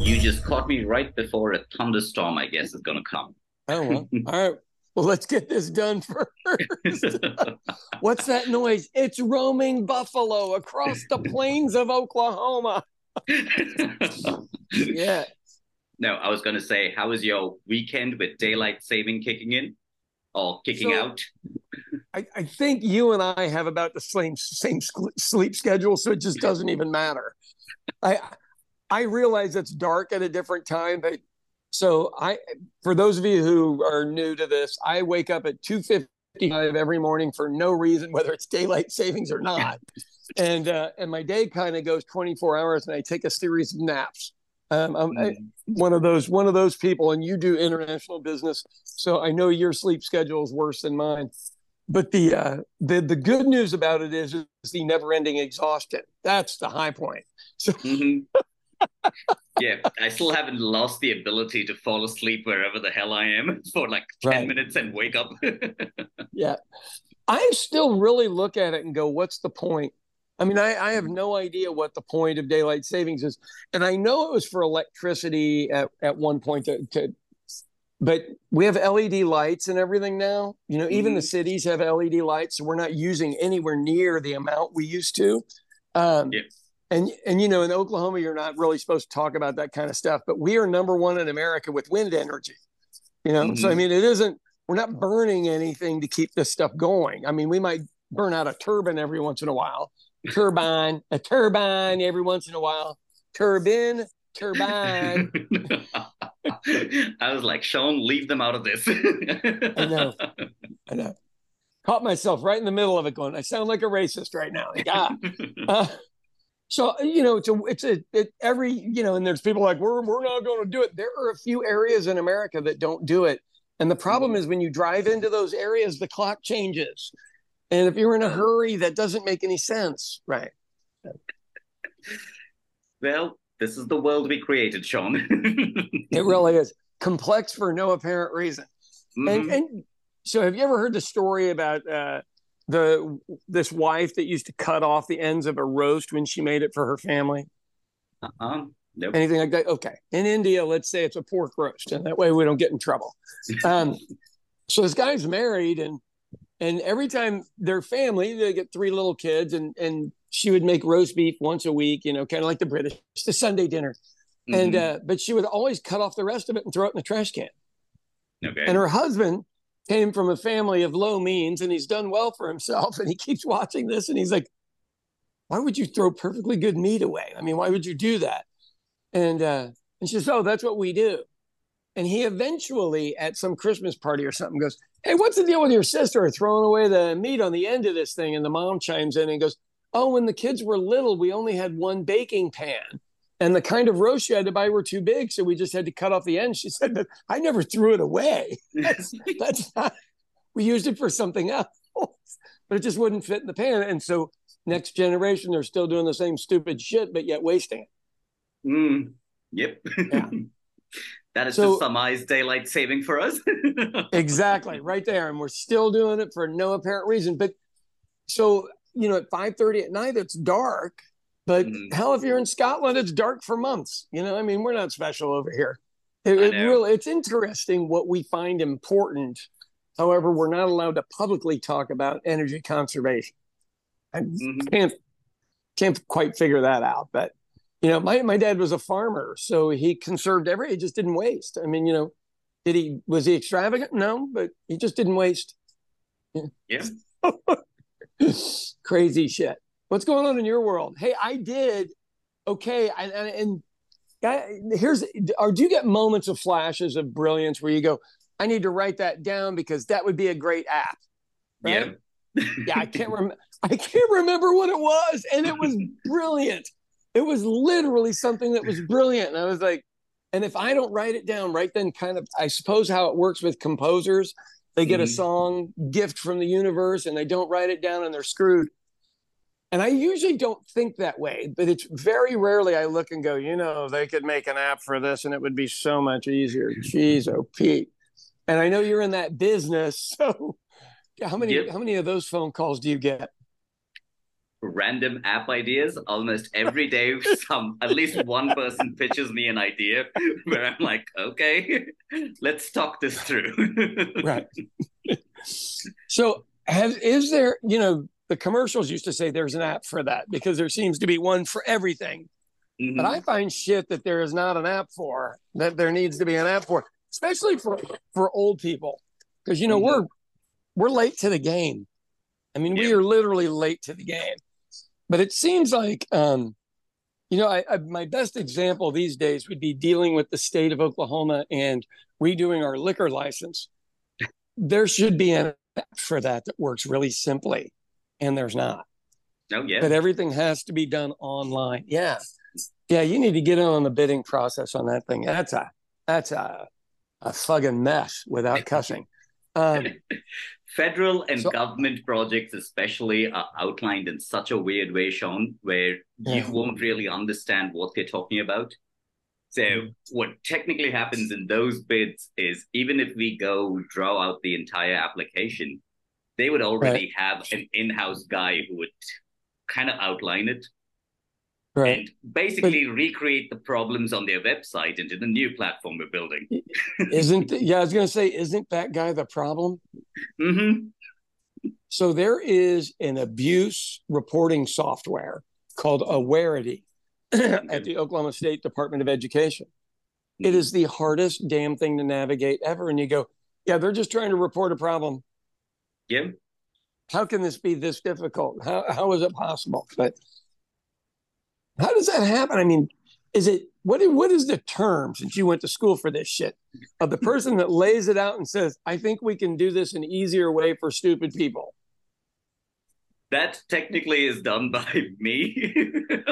You just caught me right before a thunderstorm, I guess, is going to come. Oh, well. All right. Well, let's get this done first. What's that noise? It's roaming buffalo across the plains of Oklahoma. yeah. No, I was going to say, how was your weekend with daylight saving kicking in or kicking So- out? I, I think you and I have about the same same sleep schedule, so it just doesn't even matter. I I realize it's dark at a different time, but so I for those of you who are new to this, I wake up at two fifty five every morning for no reason, whether it's daylight savings or not, and uh, and my day kind of goes twenty four hours, and I take a series of naps. Um, I'm I, one of those one of those people, and you do international business, so I know your sleep schedule is worse than mine but the uh, the the good news about it is, is the never ending exhaustion. That's the high point. So Mhm. Yeah, I still haven't lost the ability to fall asleep wherever the hell I am for like 10 Right. minutes and wake up. yeah, I still really look at it and go, "What's the point?" I mean, I, I have no idea what the point of daylight savings is, and I know it was for electricity at, at one point to, to but we have LED lights and everything now. You know, even Mhm. the cities have LED lights, so we're not using anywhere near the amount we used to. Um, Yeah. And and you know, in Oklahoma, you're not really supposed to talk about that kind of stuff, but we are number one in America with wind energy. You know, so I Mhm. mean, it isn't. We're not burning anything to keep this stuff going. I mean, we might burn out a turbine every once in a while, turbine, a turbine every once in a while, turbine, turbine. I was like, Sean, leave them out of this. I know. I know. Caught myself right in the middle of it, going, I sound like a racist right now. Like, ah. Uh, so you know, it's a, it's a, it, every, you know, and there's people like, we're, we're not going to do it. There are a few areas in America that don't do it, and the problem is when you drive into those areas, the clock changes, and if you're in a hurry, that doesn't make any sense, right? well, this is the world we created, Sean. It really is complex for no apparent reason. And, Mhm. and so, have you ever heard the story about uh, the this wife that used to cut off the ends of a roast when she made it for her family? Uh-uh. Nope. anything like that. Okay. In India, let's say it's a pork roast, and that way we don't get in trouble. Um, so this guy's married, and and every time their family, they get three little kids, and and she would make roast beef once a week, you know, kind of like the British, a Sunday dinner. And Mhm. uh, but she would always cut off the rest of it and throw it in the trash can. okay. And her husband came from a family of low means, and he's done well for himself, and he keeps watching this, and he's like, "Why would you throw perfectly good meat away? I mean, why would you do that?" And uh, and she says, "Oh, that's what we do." And he eventually, at some Christmas party or something, goes, "Hey, what's the deal with your sister throwing away the meat on the end of this thing?" And the mom chimes in and goes, "Oh, when the kids were little, we only had one baking pan." And the kind of roast you had to buy were too big, so we just had to cut off the end. She said, "But I never threw it away. That's, that's not. We used it for something else, but it just wouldn't fit in the pan. And so, next generation, they're still doing the same stupid shit, but yet wasting it. Mm, yep. Yeah. that is So- to summarize daylight saving for us. exactly right there and we're still doing it for no apparent reason but so you know at 5.30 at night it's dark but Mhm. hell if you're in scotland it's dark for months. You know i mean we're not special over here. It, it really it's interesting what we find important. However we're not allowed to publicly talk about energy conservation. I Mhm. can't can't quite figure that out but you know my, my dad was a farmer so he conserved every he just didn't waste. I mean you know did he was he extravagant? No but he just didn't waste. Yeah. crazy shit what's going on in your world hey i did okay I, and, and I, here's or do you get moments of flashes of brilliance where you go i need to write that down because that would be a great app right? Yeah. yeah, I can't remember. I can't remember what it was, and it was brilliant. It was literally something that was brilliant, and I was like, and if I don't write it down right then, kind of, I suppose how it works with composers, they get a Mhm. song gift from the universe, and they don't write it down, and they're screwed. And I usually don't think that way, but it's very rarely I look and go, you know, they could make an app for this, and it would be so much easier. Jeez, oh Pete. And I know you're in that business, so how many Yep. how many of those phone calls do you get? random app ideas almost every day. Some at least one person pitches me an idea where I'm like, okay, let's talk this through. right. so, has is there? You know, the commercials used to say there's an app for that because there seems to be one for everything. Mm-hmm. But I find shit that there is not an app for that there needs to be an app for, especially for for old people, because you know mm-hmm. we're we're late to the game. I mean, yeah. we are literally late to the game. But it seems like, um, you know, I, I, my best example these days would be dealing with the state of Oklahoma and redoing our liquor license. There should be an app for that that works really simply, and there's not. Oh yeah. But everything has to be done online. Yeah, yeah. You need to get in on the bidding process on that thing. That's a that's a a fucking mess without cussing. Um, Federal and so, government projects, especially, are outlined in such a weird way, Sean, where yeah. you won't really understand what they're talking about. So, mm-hmm. what technically happens in those bids is even if we go draw out the entire application, they would already right. have an in house guy who would kind of outline it right. and basically but, recreate the problems on their website into the new platform we're building. isn't yeah? I was going to say, isn't that guy the problem? Mm-hmm. So there is an abuse reporting software called Awareity at the Oklahoma State Department of Education. It is the hardest damn thing to navigate ever. And you go, yeah, they're just trying to report a problem. Yeah. How can this be this difficult? How, how is it possible? But how does that happen? I mean, is it what what is the term since you went to school for this shit of the person that lays it out and says, "I think we can do this an easier way for stupid people." That technically is done by me.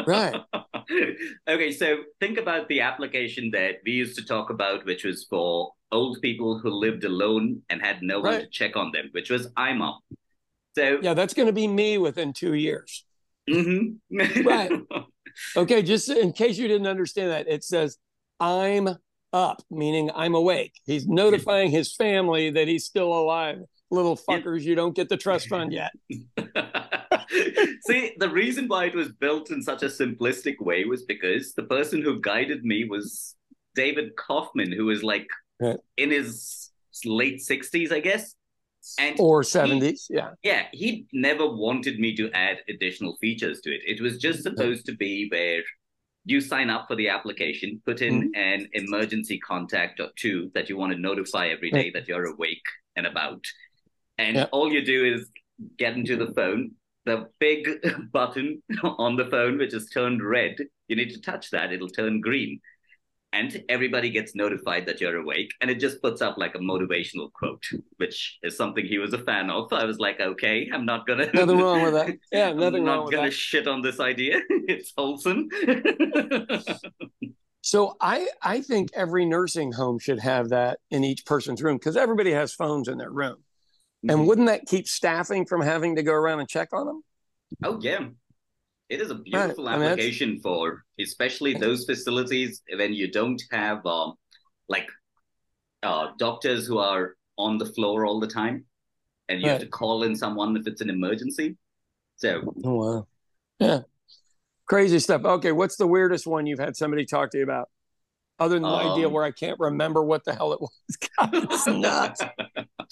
right. okay, so think about the application that we used to talk about, which was for old people who lived alone and had no right. one to check on them, which was iMom. So yeah, that's going to be me within two years. Mm-hmm. right. Okay, just in case you didn't understand that, it says, I'm up, meaning I'm awake. He's notifying his family that he's still alive. Little fuckers, you don't get the trust fund yet. See, the reason why it was built in such a simplistic way was because the person who guided me was David Kaufman, who was like right. in his late 60s, I guess. And or 70s, he, yeah. Yeah, he never wanted me to add additional features to it. It was just supposed to be where you sign up for the application, put in mm-hmm. an emergency contact or two that you want to notify every day that you're awake and about. And yeah. all you do is get into the phone, the big button on the phone, which is turned red, you need to touch that, it'll turn green and everybody gets notified that you're awake and it just puts up like a motivational quote which is something he was a fan of. I was like okay i'm not gonna nothing wrong with that. Yeah nothing I'm wrong with gonna that. shit on this idea. It's wholesome. So i i think every nursing home should have that in each person's room because everybody has phones in their room. Mm-hmm. and wouldn't that keep staffing from having to go around and check on them? Oh yeah it is a beautiful right. application I mean, for especially those facilities when you don't have um, like uh, doctors who are on the floor all the time and you right. have to call in someone if it's an emergency. So, oh, wow. Yeah. Crazy stuff. Okay. What's the weirdest one you've had somebody talk to you about? Other than the um, idea where I can't remember what the hell it was. God, it's nuts.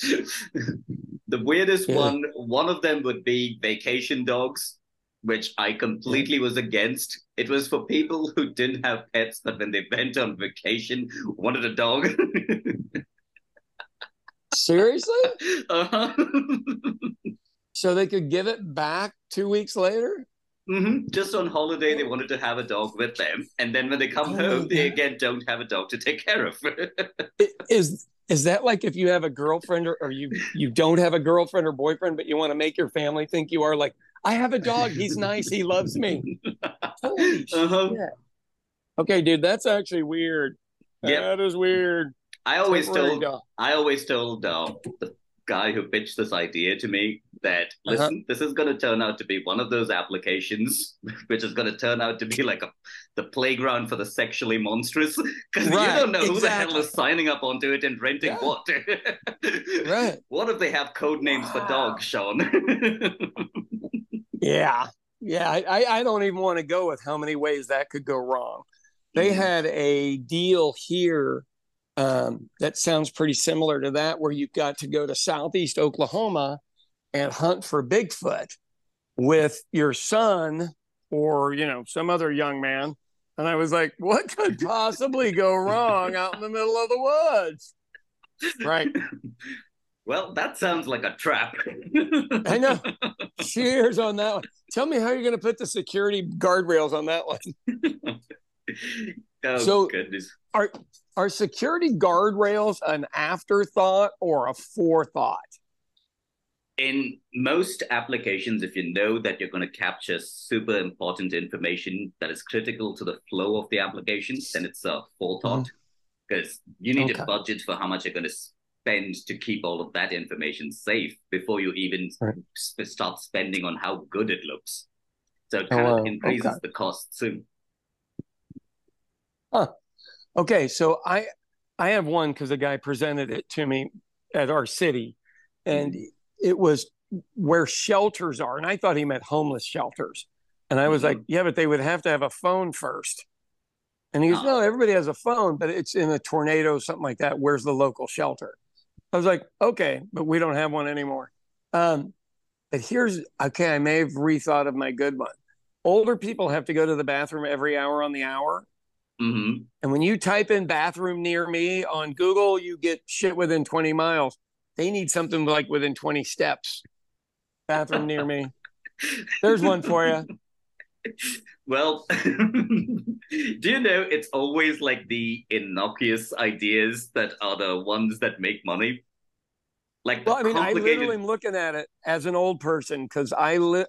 the weirdest yeah. one, one of them would be vacation dogs which I completely was against. It was for people who didn't have pets, but when they went on vacation, wanted a dog. Seriously? Uh-huh. so they could give it back two weeks later? Mm-hmm. Just on holiday, they wanted to have a dog with them, and then when they come oh, home, they again don't have a dog to take care of. is is that like if you have a girlfriend or, or you you don't have a girlfriend or boyfriend, but you want to make your family think you are like I have a dog. He's nice. He loves me. Holy uh-huh. shit. Okay, dude, that's actually weird. Yep. That is weird. I always told dog. I always told uh, the guy who pitched this idea to me that uh-huh. listen, uh-huh. this is going to turn out to be one of those applications which is going to turn out to be like a the playground for the sexually monstrous because right, you don't know exactly. who the hell is signing up onto it and renting yeah. what. right. What if they have code names wow. for dogs, Sean? Yeah. yeah, I, I don't even want to go with how many ways that could go wrong. They had a deal here um, that sounds pretty similar to that, where you've got to go to Southeast Oklahoma and hunt for Bigfoot with your son or you know some other young man. And I was like, what could possibly go wrong out in the middle of the woods? Right. Well, that sounds like a trap. I know. Cheers on that one. Tell me how you're going to put the security guardrails on that one. oh So- goodness. Are are security guardrails an afterthought or a forethought? In most applications, if you know that you're going to capture super important information that is critical to the flow of the application, then it's a forethought mm-hmm. because you need Okay. to budget for how much you're going to spend to keep all of that information safe before you even Right. sp- start spending on how good it looks. So it Oh, kind wow. of increases Okay. the cost soon. Okay, so I I have one because the guy presented it to me at our city, and it was where shelters are, and I thought he meant homeless shelters, and I was Mhm. like, yeah, but they would have to have a phone first. And he goes, Ah. no, everybody has a phone, but it's in a tornado, something like that. Where's the local shelter? I was like, okay, but we don't have one anymore. Um, but here's okay, I may have rethought of my good one. Older people have to go to the bathroom every hour on the hour. hmm And when you type in bathroom near me on Google, you get shit within 20 miles. They need something like within 20 steps. Bathroom near me. There's one for you. Well, do you know it's always like the innocuous ideas that are the ones that make money? Like Well, I mean, I literally am looking at it as an old person because I li-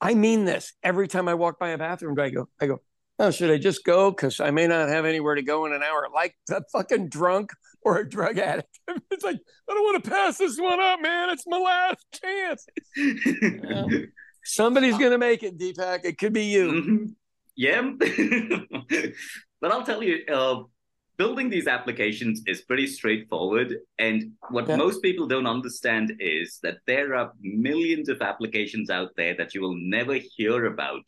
I mean this every time I walk by a bathroom. I go, I go, oh, should I just go? Because I may not have anywhere to go in an hour, like a fucking drunk or a drug addict. it's like I don't want to pass this one up, man. It's my last chance. Yeah. Somebody's gonna make it, Deepak. It could be you. Mhm. Yeah. but I'll tell you, uh, building these applications is pretty straightforward. And what Yeah. most people don't understand is that there are millions of applications out there that you will never hear about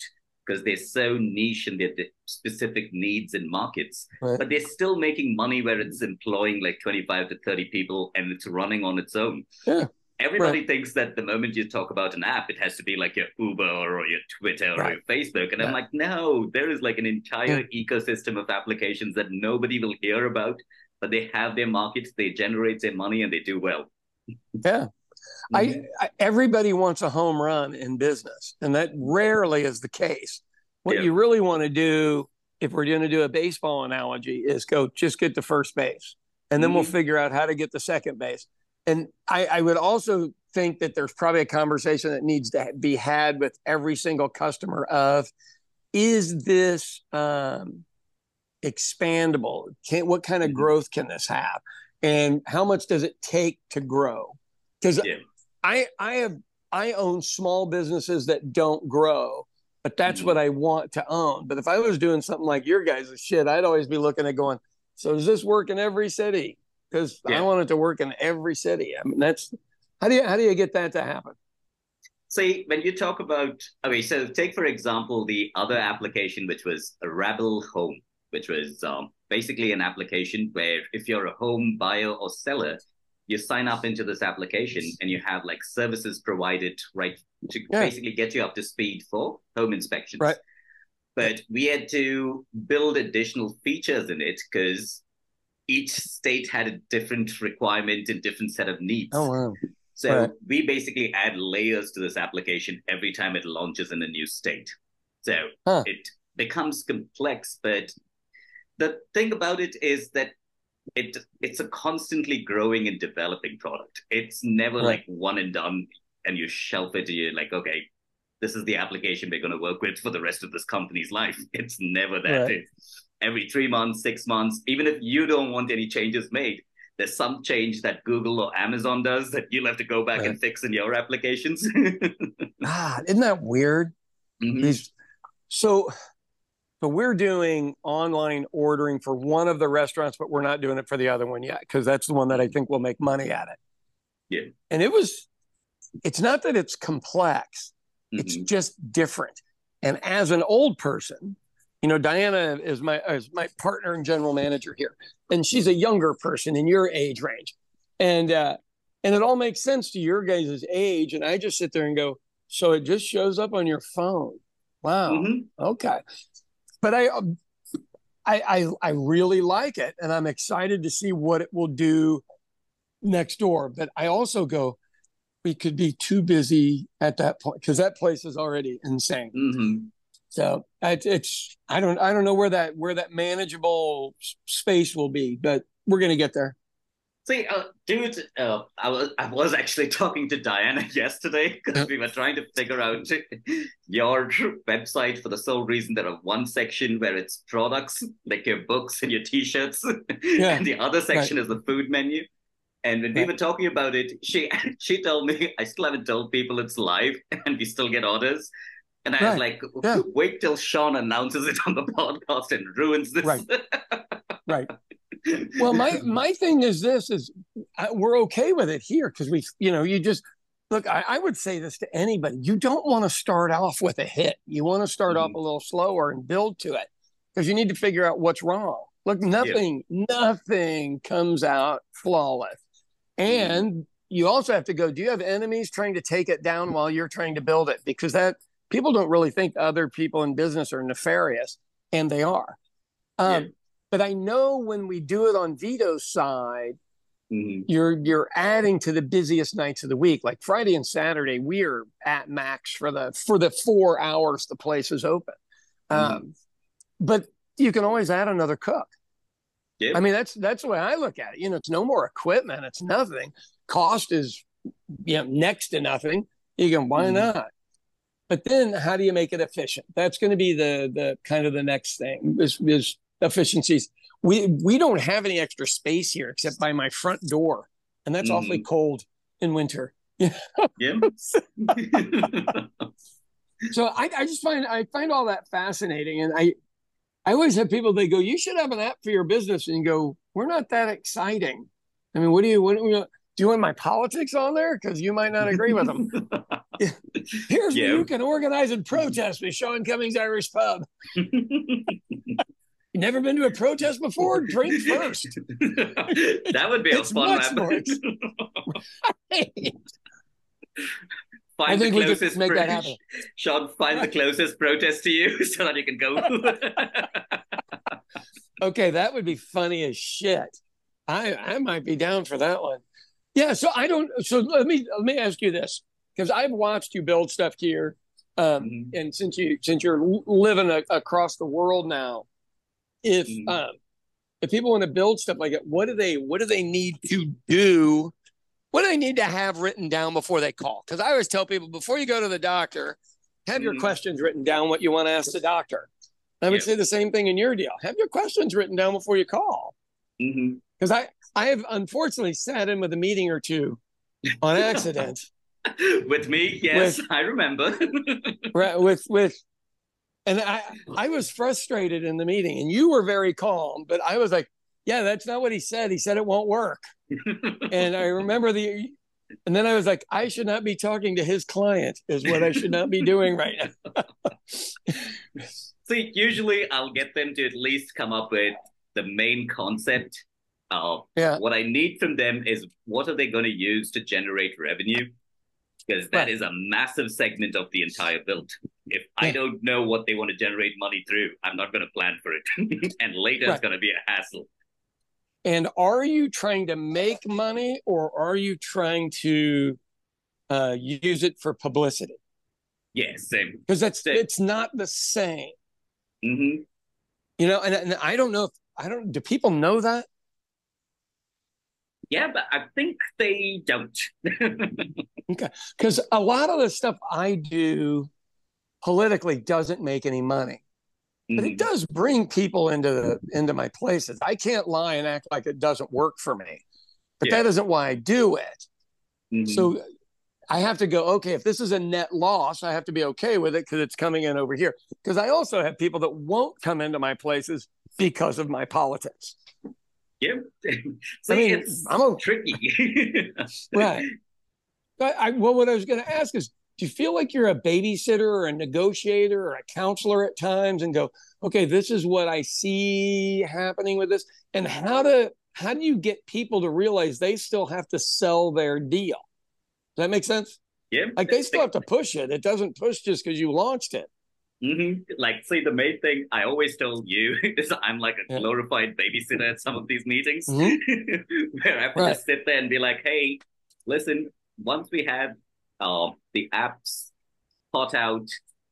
because they're so niche in their specific needs and markets. Right. But they're still making money where it's employing like 25 to 30 people and it's running on its own. Yeah. Everybody thinks that the moment you talk about an app, it has to be like your Uber or your Twitter or your Facebook. And I'm like, no, there is like an entire ecosystem of applications that nobody will hear about, but they have their markets, they generate their money, and they do well. Yeah. I, I everybody wants a home run in business, and that rarely is the case. What Yeah. you really want to do, if we're going to do a baseball analogy, is go just get to first base, and then we'll Mhm. figure out how to get to second base. And I, I would also think that there's probably a conversation that needs to be had with every single customer of, is this um, expandable? Can, what kind of Mhm. growth can this have? And how much does it take to grow? Because Yeah. I I have I own small businesses that don't grow, but that's Mhm. what I want to own. But if I was doing something like your guys' shit, I'd always be looking at going, so does this work in every city? Because I Yeah. want it to work in every city. I mean, that's how do you how do you get that to happen? See, when you talk about, okay, so take for example the other application, which was a Rabble Home, which was um, basically an application where if you're a home buyer or seller, you sign up into this application and you have like services provided, right, to Yeah. basically get you up to speed for home inspections. Right. But we had to build additional features in it because each state had a different requirement and different set of needs. Oh wow. So Right. we basically add layers to this application every time it launches in a new state. So Huh. it becomes complex, but the thing about it is that it it's a constantly growing and developing product. It's never Right. like one and done and you shelf it and you're like, okay, this is the application we're going to work with for the rest of this company's life. It's never that. Right. It's every three months, six months, even if you don't want any changes made, there's some change that Google or Amazon does that you'll have to go back Right. and fix in your applications. Ah, isn't that weird? Mhm. So so we're doing online ordering for one of the restaurants, but we're not doing it for the other one yet because that's the one that I think will make money at it. Yeah. And it was it's not that it's complex, it's Mhm. just different. And as an old person, you know, Diana is my is my partner and general manager here, and she's a younger person in your age range, and uh, and it all makes sense to your guys' age. And I just sit there and go, so it just shows up on your phone. Wow. Mm-hmm. Okay. But I, um, I, I, I really like it, and I'm excited to see what it will do next door. But I also go, we could be too busy at that point because that place is already insane. Mm-hmm. So it, it's I don't I don't know where that where that manageable space will be, but we're gonna get there. See, uh, dude, uh, I was I was actually talking to Diana yesterday because we were trying to figure out your website for the sole reason there are one section where it's products like your books and your T-shirts, yeah. and the other section right. is the food menu. And when right. we were talking about it, she she told me I still haven't told people it's live, and we still get orders. And I right. was like, yeah. wait till Sean announces it on the podcast and ruins this. Right. right well, my my thing is this: is we're okay with it here because we, you know, you just look. I, I, would say this to anybody: you don't want to start off with a hit. You want to start mm-hmm. off a little slower and build to it because you need to figure out what's wrong. Look, nothing, yeah. nothing comes out flawless, mm-hmm. and mm-hmm. you also have to go. Do you have enemies trying to take it down while you're trying to build it? Because that people don't really think other people in business are nefarious, and they are. Um, yeah. But I know when we do it on Vito's side, mm-hmm. you're you're adding to the busiest nights of the week. Like Friday and Saturday, we're at max for the for the four hours the place is open. Mm-hmm. Um, but you can always add another cook. I mean, that's that's the way I look at it. You know, it's no more equipment, it's nothing. Cost is you know next to nothing. You can why mm-hmm. not? But then how do you make it efficient? That's going to be the the kind of the next thing is is efficiencies. We we don't have any extra space here except by my front door, and that's mm. awfully cold in winter. yeah. so I, I just find I find all that fascinating, and I I always have people they go, "You should have an app for your business," and you go, "We're not that exciting." I mean, what do you what do you, do you want my politics on there? Because you might not agree with them. Here's yeah. where you can organize and protest with Sean Cummings Irish Pub. Never been to a protest before? Drink first. that would be a fun one. Find I think the closest we make pro- that happen. Sean, find the closest protest to you so that you can go. okay, that would be funny as shit. I I might be down for that one. Yeah, so I don't. So let me let me ask you this because I've watched you build stuff here, um, mm-hmm. and since you since you're living a, across the world now, if mm. um, if people want to build stuff like it, what do they what do they need to do? What do they need to have written down before they call? Because I always tell people before you go to the doctor, have mm. your mm-hmm. questions written down. What you want to ask the doctor. I would say the same thing in your deal. Have your questions written down before you call. Because mm-hmm. I I have unfortunately sat in with a meeting or two on accident. with me, yes, with, I remember. right, with with and I, I was frustrated in the meeting, and you were very calm, but I was like, yeah, that's not what he said. He said it won't work. and I remember the, and then I was like, I should not be talking to his client, is what I should not be doing right now. See, usually I'll get them to at least come up with the main concept. Uh, yeah. What I need from them is what are they going to use to generate revenue? Because that right. is a massive segment of the entire build. If yeah. I don't know what they want to generate money through, I'm not going to plan for it. and later right. it's going to be a hassle. And are you trying to make money or are you trying to uh, use it for publicity? Yes, yeah, same. Because that's same. it's not the same. Mm-hmm. You know, and, and I don't know if I don't. Do people know that? Yeah, but I think they don't. okay. Because a lot of the stuff I do politically doesn't make any money. But mm-hmm. it does bring people into the into my places. I can't lie and act like it doesn't work for me. But yeah. that isn't why I do it. Mm-hmm. So I have to go, okay, if this is a net loss, I have to be okay with it because it's coming in over here. Because I also have people that won't come into my places because of my politics. Yeah. See, I mean, it's I'm a, tricky. right. But I, well, what I was going to ask is, do you feel like you're a babysitter or a negotiator or a counselor at times and go, okay, this is what I see happening with this, and how to how do you get people to realize they still have to sell their deal? Does that make sense? Yeah. Like they still have to push it. It doesn't push just because you launched it. Mm-hmm. Like, see, the main thing I always tell you is I'm like a glorified yeah. babysitter at some of these meetings mm-hmm. where I have to right. sit there and be like, hey, listen, once we have uh, the apps thought out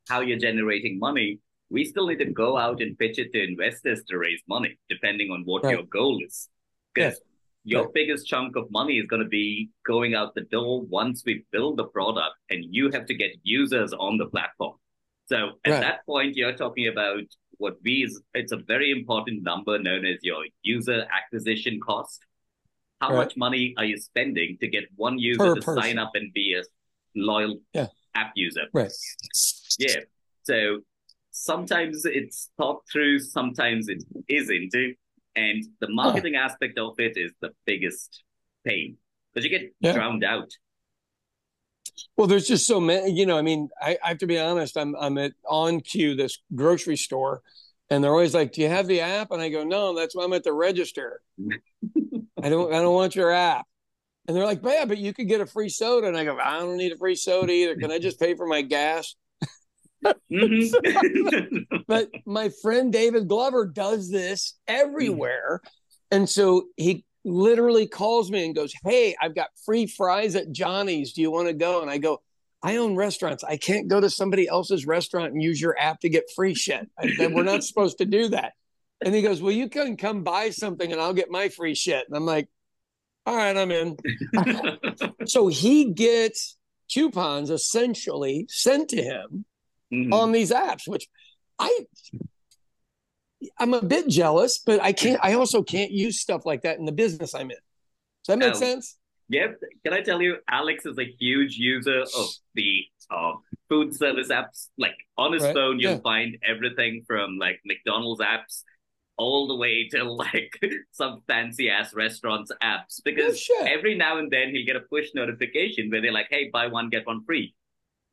how you're generating money, we still need to go out and pitch it to investors to raise money, depending on what right. your goal is. Because yeah. your biggest chunk of money is going to be going out the door once we build the product and you have to get users on the platform. So at right. that point, you're talking about what we is it's a very important number known as your user acquisition cost. How right. much money are you spending to get one user per to person. sign up and be a loyal yeah. app user? Right. Yeah. So sometimes it's thought through, sometimes it isn't. And the marketing oh. aspect of it is the biggest pain because you get yeah. drowned out. Well, there's just so many, you know, I mean, I, I have to be honest, I'm I'm at OnCue, this grocery store, and they're always like, Do you have the app? And I go, No, that's why I'm at the register. I don't I don't want your app. And they're like, Yeah, but you could get a free soda. And I go, I don't need a free soda either. Can I just pay for my gas? Mm-hmm. but my friend David Glover does this everywhere. And so he literally calls me and goes, Hey, I've got free fries at Johnny's. Do you want to go? And I go, I own restaurants. I can't go to somebody else's restaurant and use your app to get free shit. I, we're not supposed to do that. And he goes, Well, you can come buy something and I'll get my free shit. And I'm like, All right, I'm in. so he gets coupons essentially sent to him mm-hmm. on these apps, which I I'm a bit jealous, but I can't. I also can't use stuff like that in the business I'm in. Does that make um, sense? Yep. Can I tell you, Alex is a huge user of the uh, food service apps. Like on his right. phone, you'll yeah. find everything from like McDonald's apps all the way to like some fancy ass restaurants apps. Because oh, every now and then he'll get a push notification where they're like, "Hey, buy one get one free,"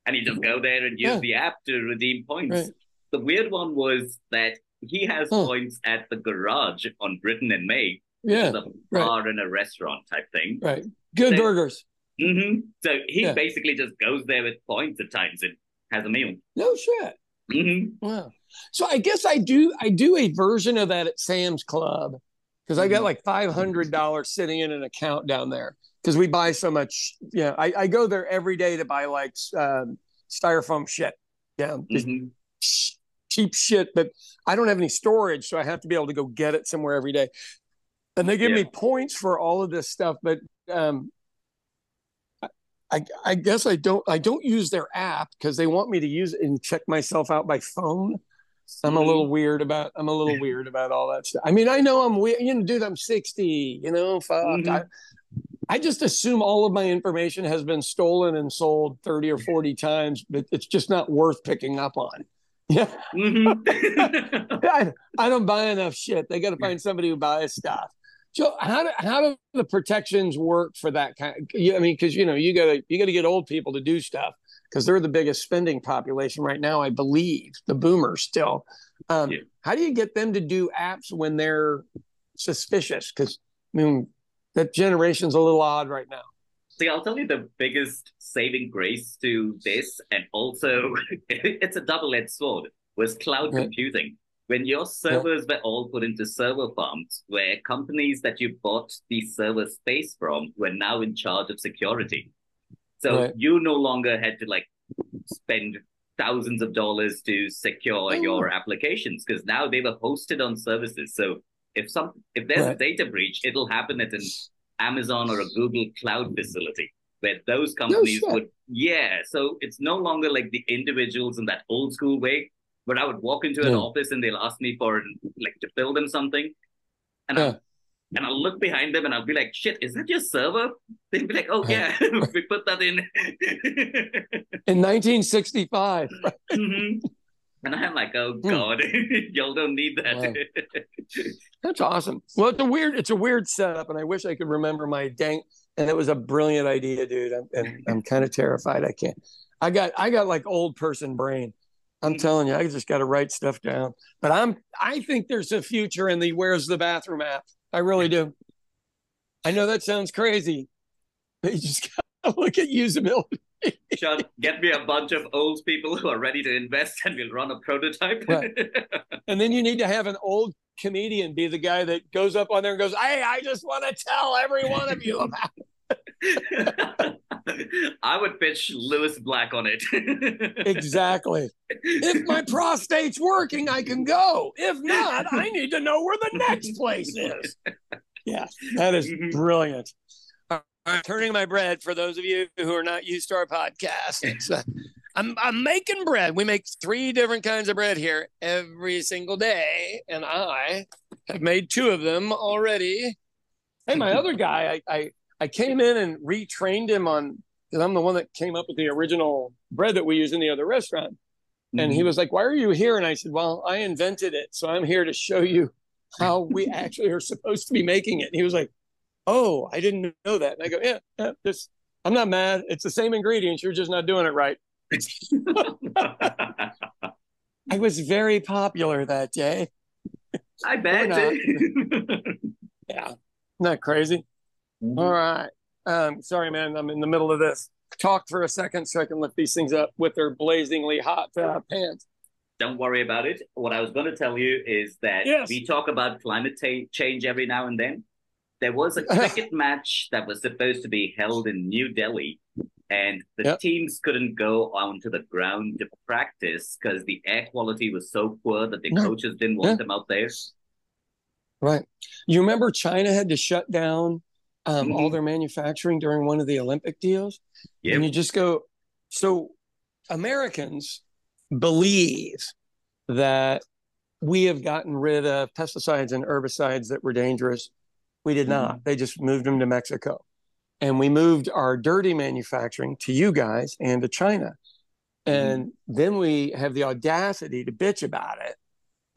and he just go there and use yeah. the app to redeem points. Right. The weird one was that he has points at the garage on Britton and May. Yeah, a bar right. and a restaurant type thing. Right. Good so, burgers. Mm-hmm. So he yeah. basically just goes there with points at times and has a meal. No shit. Mm-hmm. Wow. So I guess I do I do a version of that at Sam's Club because I got mm-hmm. like five hundred dollars sitting in an account down there because we buy so much. Yeah, you know, I, I go there every day to buy like um, styrofoam shit. Yeah, mm-hmm cheap shit, but I don't have any storage, so I have to be able to go get it somewhere every day. And they give yeah. me points for all of this stuff, but um, I, I guess I don't I don't use their app because they want me to use it and check myself out by phone. I'm a mm-hmm. little weird about I'm a little weird about all that stuff. I mean, I know I'm weird, you know, dude, I'm 60, you know, fuck. Mm-hmm. I, I just assume all of my information has been stolen and sold 30 or 40 times, but it's just not worth picking up on. Yeah. Mm-hmm. I, I, don't buy enough shit. They got to find somebody who buys stuff. So how do how do the protections work for that kind? Of, I mean, because you know you gotta you gotta get old people to do stuff because they're the biggest spending population right now, I believe. The boomers still. Um, yeah. How do you get them to do apps when they're suspicious? Because I mean, that generation's a little odd right now. See, I'll tell you the biggest saving grace to this, and also it's a double edged sword, was cloud right. computing. When your servers yeah. were all put into server farms, where companies that you bought the server space from were now in charge of security. So right. you no longer had to like spend thousands of dollars to secure oh. your applications because now they were hosted on services. So if some if there's right. a data breach, it'll happen at an Amazon or a Google cloud facility where those companies no would, yeah. So it's no longer like the individuals in that old school way where I would walk into an yeah. office and they'll ask me for like to build them something. And yeah. I'll, and I'll look behind them and I'll be like, shit, is that your server? They'd be like, oh, yeah, we put that in. in 1965. mm-hmm. And I'm like, oh hmm. God, y'all don't need that. Wow. That's awesome. Well, it's a weird, it's a weird setup, and I wish I could remember my dang. And it was a brilliant idea, dude. I'm, and I'm kind of terrified I can't. I got I got like old person brain. I'm telling you, I just got to write stuff down. But I'm I think there's a future in the where's the bathroom app. I really do. I know that sounds crazy, but you just got to look at usability. Sean, get me a bunch of old people who are ready to invest and we'll run a prototype. Right. And then you need to have an old comedian be the guy that goes up on there and goes, "Hey, I just want to tell every one of you about." I would pitch Lewis Black on it. Exactly. If my prostate's working, I can go. If not, I need to know where the next place is. Yeah, that is Mhm. brilliant. All right, turning my bread for those of you who are not used to our podcast. Uh, I'm I'm making bread. We make three different kinds of bread here every single day, and I have made two of them already. Hey, my other guy, I I, I came in and retrained him on because I'm the one that came up with the original bread that we use in the other restaurant. And he mm-hmm. was like, Why are you here? And I said, Well, I invented it. So I'm here to show you how we actually are supposed to be making it. And he was like, Oh, I didn't know that. And I go, Yeah, yeah this, I'm not mad. It's the same ingredients. You're just not doing it right. I was very popular that day. I bet. Yeah. Not crazy. All right. Um, sorry, man. I'm in the middle of this. Talk for a second so I can lift these things up with their blazingly hot uh, pans. Don't worry about it. What I was going to tell you is that Yes. we talk about climate ta- change every now and then. There was a cricket match that was supposed to be held in New Delhi, and the Yep. teams couldn't go onto the ground to practice because the air quality was so poor that the No. coaches didn't want Yeah. them out there. Right. You remember China had to shut down um, Mhm. all their manufacturing during one of the Olympic deals? And you just go, so Americans believe that we have gotten rid of pesticides and herbicides that were dangerous. We did not. They just moved them to Mexico. And we moved our dirty manufacturing to you guys and to China. And then we have the audacity to bitch about it.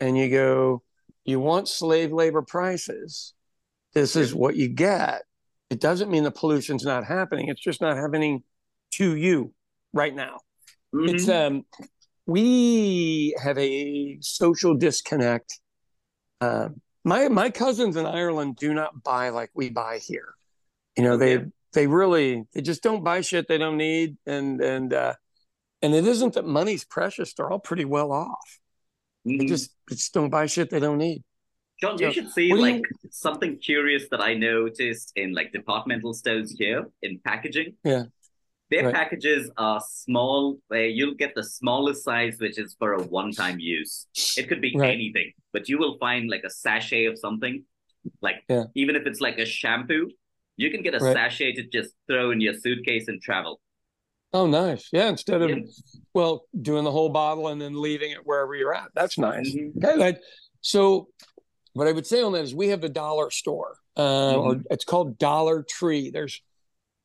And you go, you want slave labor prices. This is what you get. It doesn't mean the pollution's not happening. It's just not happening to you right now. Mhm. It's um we have a social disconnect. Um, my my cousins in Ireland do not buy like we buy here. You know, they Yeah. they really they just don't buy shit they don't need, and and uh, and it isn't that money's precious; they're all pretty well off. They Mhm. just they just don't buy shit they don't need. John, you So, should see like you- something curious that I noticed in like departmental stores here in packaging. Yeah. Their Right. packages are small, where you'll get the smallest size, which is for a one-time use. It could be Right. anything, but you will find like a sachet of something, like Yeah. even if it's like a shampoo, you can get a Right. sachet to just throw in your suitcase and travel. Oh, nice. Yeah, instead of Yeah. well doing the whole bottle and then leaving it wherever you're at. That's nice. Mhm. Okay, that, so what I would say on that is we have the dollar store, uh, or it's called Dollar Tree. There's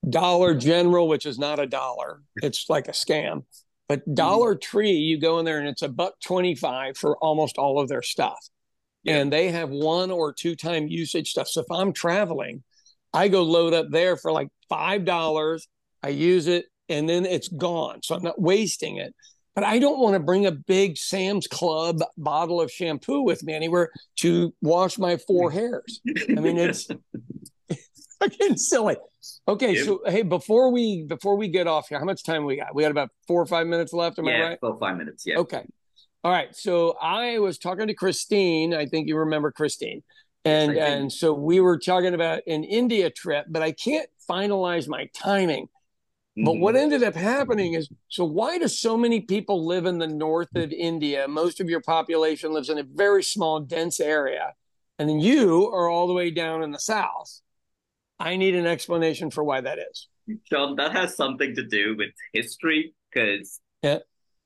Dollar General, which is not a dollar; it's like a scam. But Dollar Tree, you go in there and it's a buck twenty-five for almost all of their stuff, Yeah. and they have one or two time usage stuff. So if I'm traveling, I go load up there for like five dollars. I use it, and then it's gone. So I'm not wasting it but I don't want to bring a big Sam's Club bottle of shampoo with me anywhere to wash my four hairs. I mean, it's fucking silly. Okay, Yep. so hey, before we before we get off here, how much time we got? We got about four or five minutes left. Am I right? for five minutes. Yeah. Okay. All right. So I was talking to Christine. I think you remember Christine. And and so we were talking about an India trip, but I can't finalize my timing. But what mm-hmm. ended up happening is so why do so many people live in the north of India? Most of your population lives in a very small, dense area. And then you are all the way down in the south. I need an explanation for why that is. John, that has something to do with history because Yeah.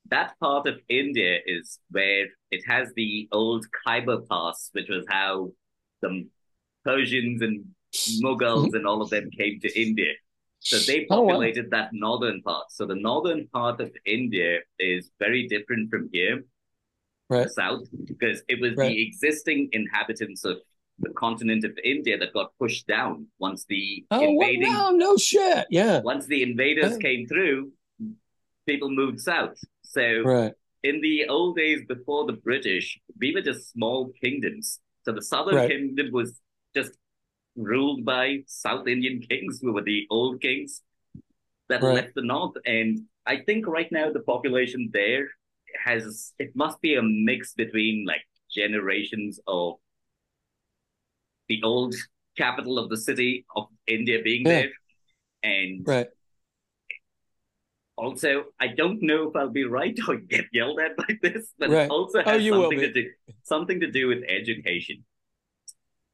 that part of India is where it has the old Khyber Pass, which was how the Persians and Mughals mm-hmm. and all of them came to India. So they Oh, wow. populated that northern part. So the northern part of India is very different from here, Right. south, because it was Right. the existing inhabitants of the continent of India that got pushed down once the Oh, invading no, no shit. Yeah. once the invaders Yeah. came through, people moved south. So Right. in the old days before the British, we were just small kingdoms. So the southern Right. kingdom was just ruled by South Indian kings, who were the old kings that Right. left the north. And I think right now the population there has it must be a mix between like generations of the old capital of the city of India being Yeah. there. And Right. also, I don't know if I'll be right or get yelled at by this, but Right. it also Oh, has you something to do something to do with education.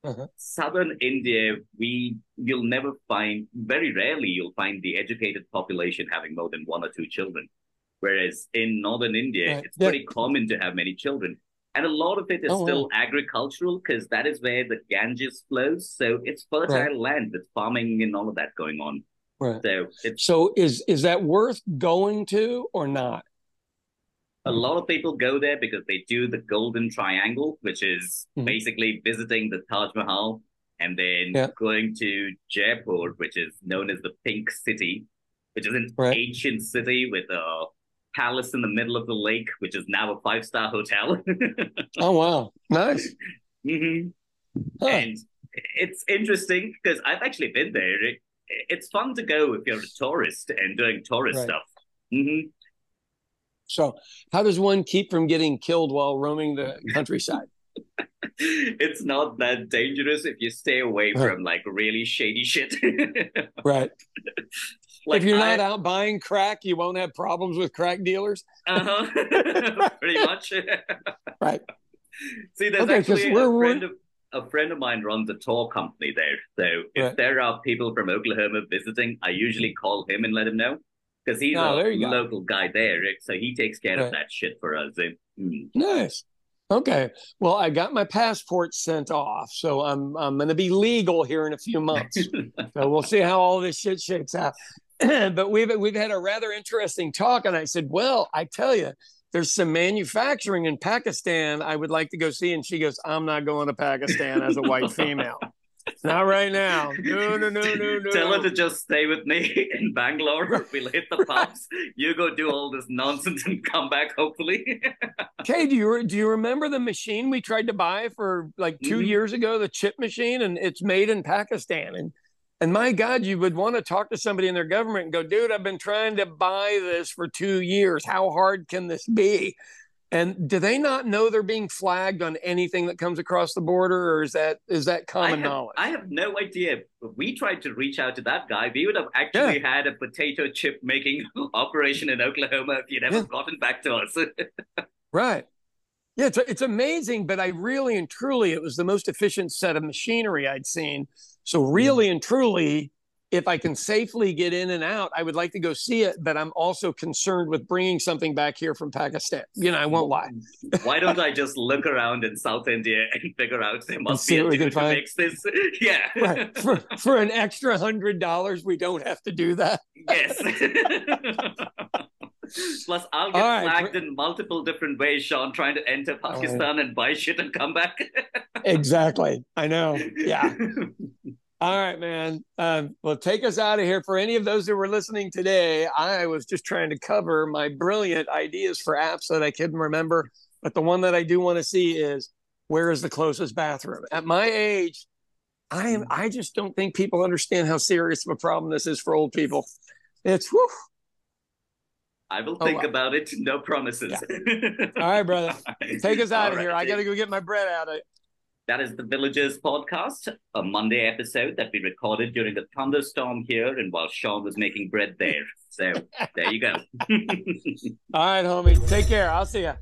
Uh-huh. Southern India, we you'll never find very rarely you'll find the educated population having more than one or two children. Whereas in northern India, Right. it's Yeah. pretty common to have many children. And a lot of it is Oh, wow. still agricultural because that is where the Ganges flows. So it's fertile Right. land with farming and all of that going on. Right. So it's So is is that worth going to or not? A lot of people go there because they do the Golden Triangle, which is Mhm. basically visiting the Taj Mahal and then Yeah. going to Jaipur, which is known as the Pink City, which is an Right. ancient city with a palace in the middle of the lake, which is now a five star hotel. Oh wow. Nice. hmm Huh. And it's interesting because I've actually been there. It, it's fun to go if you're a tourist and doing tourist Right. stuff. hmm So how does one keep from getting killed while roaming the countryside? it's not that dangerous if you stay away Right. from like really shady shit. Right. like if you're I- not out buying crack, you won't have problems with crack dealers. uh-huh. pretty much. Right. See, there's Okay, actually a we're- friend of a friend of mine runs a tour company there. So if Right. there are people from Oklahoma visiting, I usually call him and let him know because he's Oh, a you go. local guy there, so he takes care Right. of that shit for us. Mm. Nice. Okay. Well, I got my passport sent off, so I'm I'm going to be legal here in a few months. so we'll see how all this shit shakes out. but we've we've had a rather interesting talk, and I said, well, I tell you, there's some manufacturing in Pakistan I would like to go see, and she goes, I'm not going to Pakistan as a white female. Not right now. No, no, no, no, no. Tell her to just stay with me in Bangalore. We'll hit the pubs. You go do all this nonsense and come back, hopefully. Okay, do you do you remember the machine we tried to buy for like 2 Mhm. years ago, the chip machine, and it's made in Pakistan, and and my God, you would want to talk to somebody in their government and go, dude, I've been trying to buy this for two years. How hard can this be? And do they not know they're being flagged on anything that comes across the border, or is that is that I common have, knowledge? I have no idea. We tried to reach out to that guy. We would have actually had a potato chip making operation in Oklahoma if you'd ever Yeah. gotten back to us. Right. Yeah, it's it's amazing, but I really and truly, it was the most efficient set of machinery I'd seen. So mm-hmm. really and truly, if I can safely get in and out, I would like to go see it. But I'm also concerned with bringing something back here from Pakistan. You know, I won't lie. Why don't I just look around in South India and figure out there must see be a we can find? makes this? Yeah. Right. For for an extra hundred dollars, we don't have to do that. Yes. Plus, I'll get right. flagged in multiple different ways, Sean, trying to enter Pakistan and buy shit and come back. Exactly. I know. Yeah. All right, man. Um, well, take us out of here. For any of those who were listening today, I was just trying to cover my brilliant ideas for apps that I couldn't remember. But the one that I do want to see is where is the closest bathroom? At my age, I am. I just don't think people understand how serious of a problem this is for old people. It's whew. I will Oh, think wow. about it. No promises. All right, brother. Take us out All of here. right. I got to go get my bread out of That is the Villagers podcast, a Monday episode that we recorded during a thunderstorm here and while Sean was making bread there. So there you go. All right, homie. Take care. I'll see you.